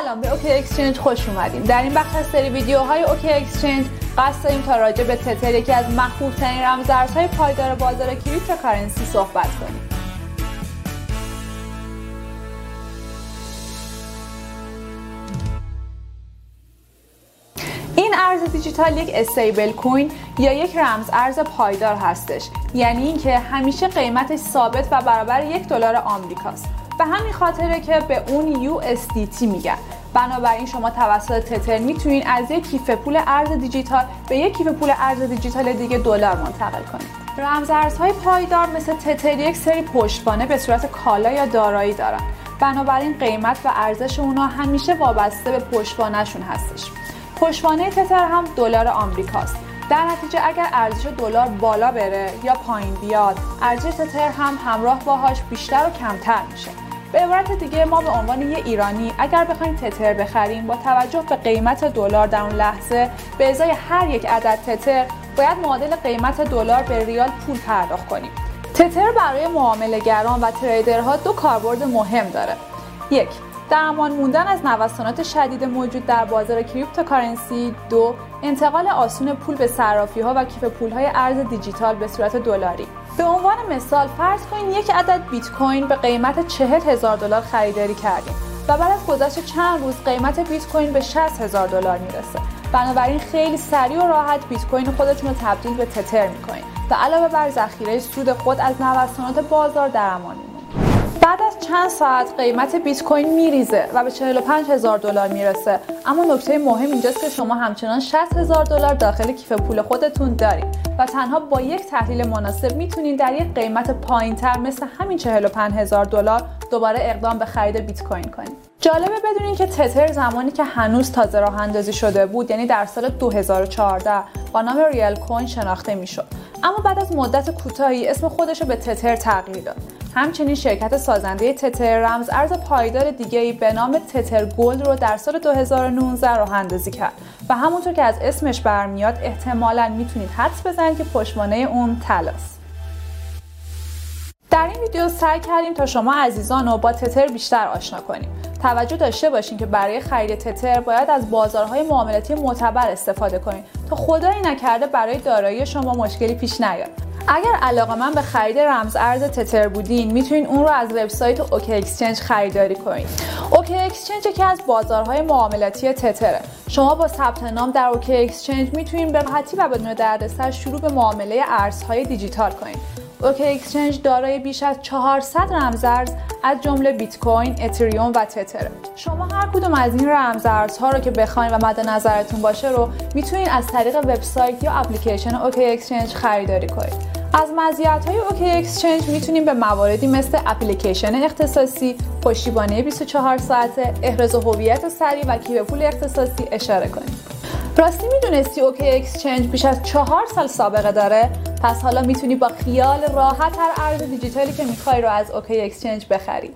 سلام به اوکی اکسچنج خوش اومدیم. در این بخش از سری ویدیوهای اوکی اکسچنج قصد داریم تا راجع به تتر یکی از محبوب ترین رمزارزهای پایدار بازار cryptocurrency صحبت کنیم. این ارز دیجیتال یک stablecoin یا یک رمز ارز پایدار هستش. یعنی اینکه همیشه قیمتش ثابت و برابر یک دلار آمریکاست. به همین خاطره که به اون USDT میگن بنابراین شما توسط تتر می‌تونید از یک کیف پول ارز دیجیتال به یک کیف پول ارز دیجیتال دیگه دلار منتقل کنید. رمز ارزهای پایدار مثل تتر یک سری پشتوانه به صورت کالا یا دارایی دارن. بنابراین قیمت و ارزش اونا همیشه وابسته به پشتوانهشون هستش. پشتوانه تتر هم دلار آمریکاست. در نتیجه اگر ارزش دلار بالا بره یا پایین بیاد ارزش تتر هم همراه باهاش بیشتر و کمتر میشه. به عبارت دیگه ما به عنوان یه ایرانی اگر بخوایم تتر بخریم با توجه به قیمت دلار در اون لحظه به ازای هر یک عدد تتر باید معادل قیمت دلار به ریال پول پرداخت کنیم. تتر برای معاملهگران و trader ها دو کاربرد مهم داره. یک در امان موندن از نوسانات شدید موجود در بازار cryptocurrency دو انتقال آسون پول به صرافی ها و کیف پول های ارز دیجیتال به صورت دلاری. به عنوان مثال فرض کنید یک عدد بیت کوین به قیمت 40 هزار دلار خریداری کردیم و بعد از گذشت چند روز قیمت بیت کوین به 60 هزار دلار می‌رسه. بنابراین خیلی سریع و راحت بیت کوین خودتون رو تبدیل به تتر می‌کنید و علاوه بر ذخیره سود خود از نوسانات بازار در بعد از چند ساعت قیمت بیت کوین میریزه و به 45 هزار دلار می‌رسه. اما نکته مهم اینجاست که شما همچنان 60 هزار دلار داخل کیف پول خودتون دارید و تنها با یک تحلیل مناسب می‌تونید در یک قیمت پایین تر مثل همین 45 هزار دلار دوباره اقدام به خرید بیت کوین کنید. جالبه بدونین که تتر زمانی که هنوز تازه راه اندازی شده بود یعنی در سال 2014 با نام ریال کوین شناخته می‌شد. اما بعد از مدت کوتاهی اسم خودش رو به تتر تغییر داد. همچنین شرکت سازنده تتر رمز ارز پایدار دیگری به نام تتر گلد رو در سال 2019 راه اندازی کرد. و همونطور که از اسمش برمیاد احتمالا می‌تونید حدس بزنید که پشتوانه اون طلاست. در این ویدیو سعی کردیم تا شما عزیزان رو با تتر بیشتر آشنا کنیم. توجه داشته باشین که برای خرید تتر باید از بازارهای معاملاتی معتبر استفاده کنید تا خدایی نکرده برای دارایی شما مشکلی پیش نیاد. اگر علاقه من به خرید رمز ارز تتر بودین می‌تونین اون رو از وبسایت اوکی اکسچنج خریداری کنید اوکی اکسچنج یکی از بازارهای معاملاتی تتره. شما با ثبت نام در اوکی اکسچنج می‌تونین به راحتی و بدون دردسر شروع به معامله ارزهای دیجیتال کنید اوکی اکسچنج دارای بیش از 400 رمزارز از جمله بیت کوین، اتریوم و تتر. شما هر کدوم از این رمزارزها رو که بخواید و مد نظرتون باشه رو می‌تونید از طریق وبسایت یا اپلیکیشن اوکی اکسچنج خریداری کنید. از مزیت های اوکی اکسچنج می‌تونیم به مواردی مثل اپلیکیشن اختصاصی، پشتیبانی 24 ساعته، احراز هویت سریع و کیف پول اختصاصی اشاره کنیم. راستی می‌دونستی اوکی اکسچنج بیش از چهار سال سابقه داره پس حالا می‌تونی با خیال راحت هر ارز دیجیتالی که می‌خوای رو از اوکی اکسچنج بخری.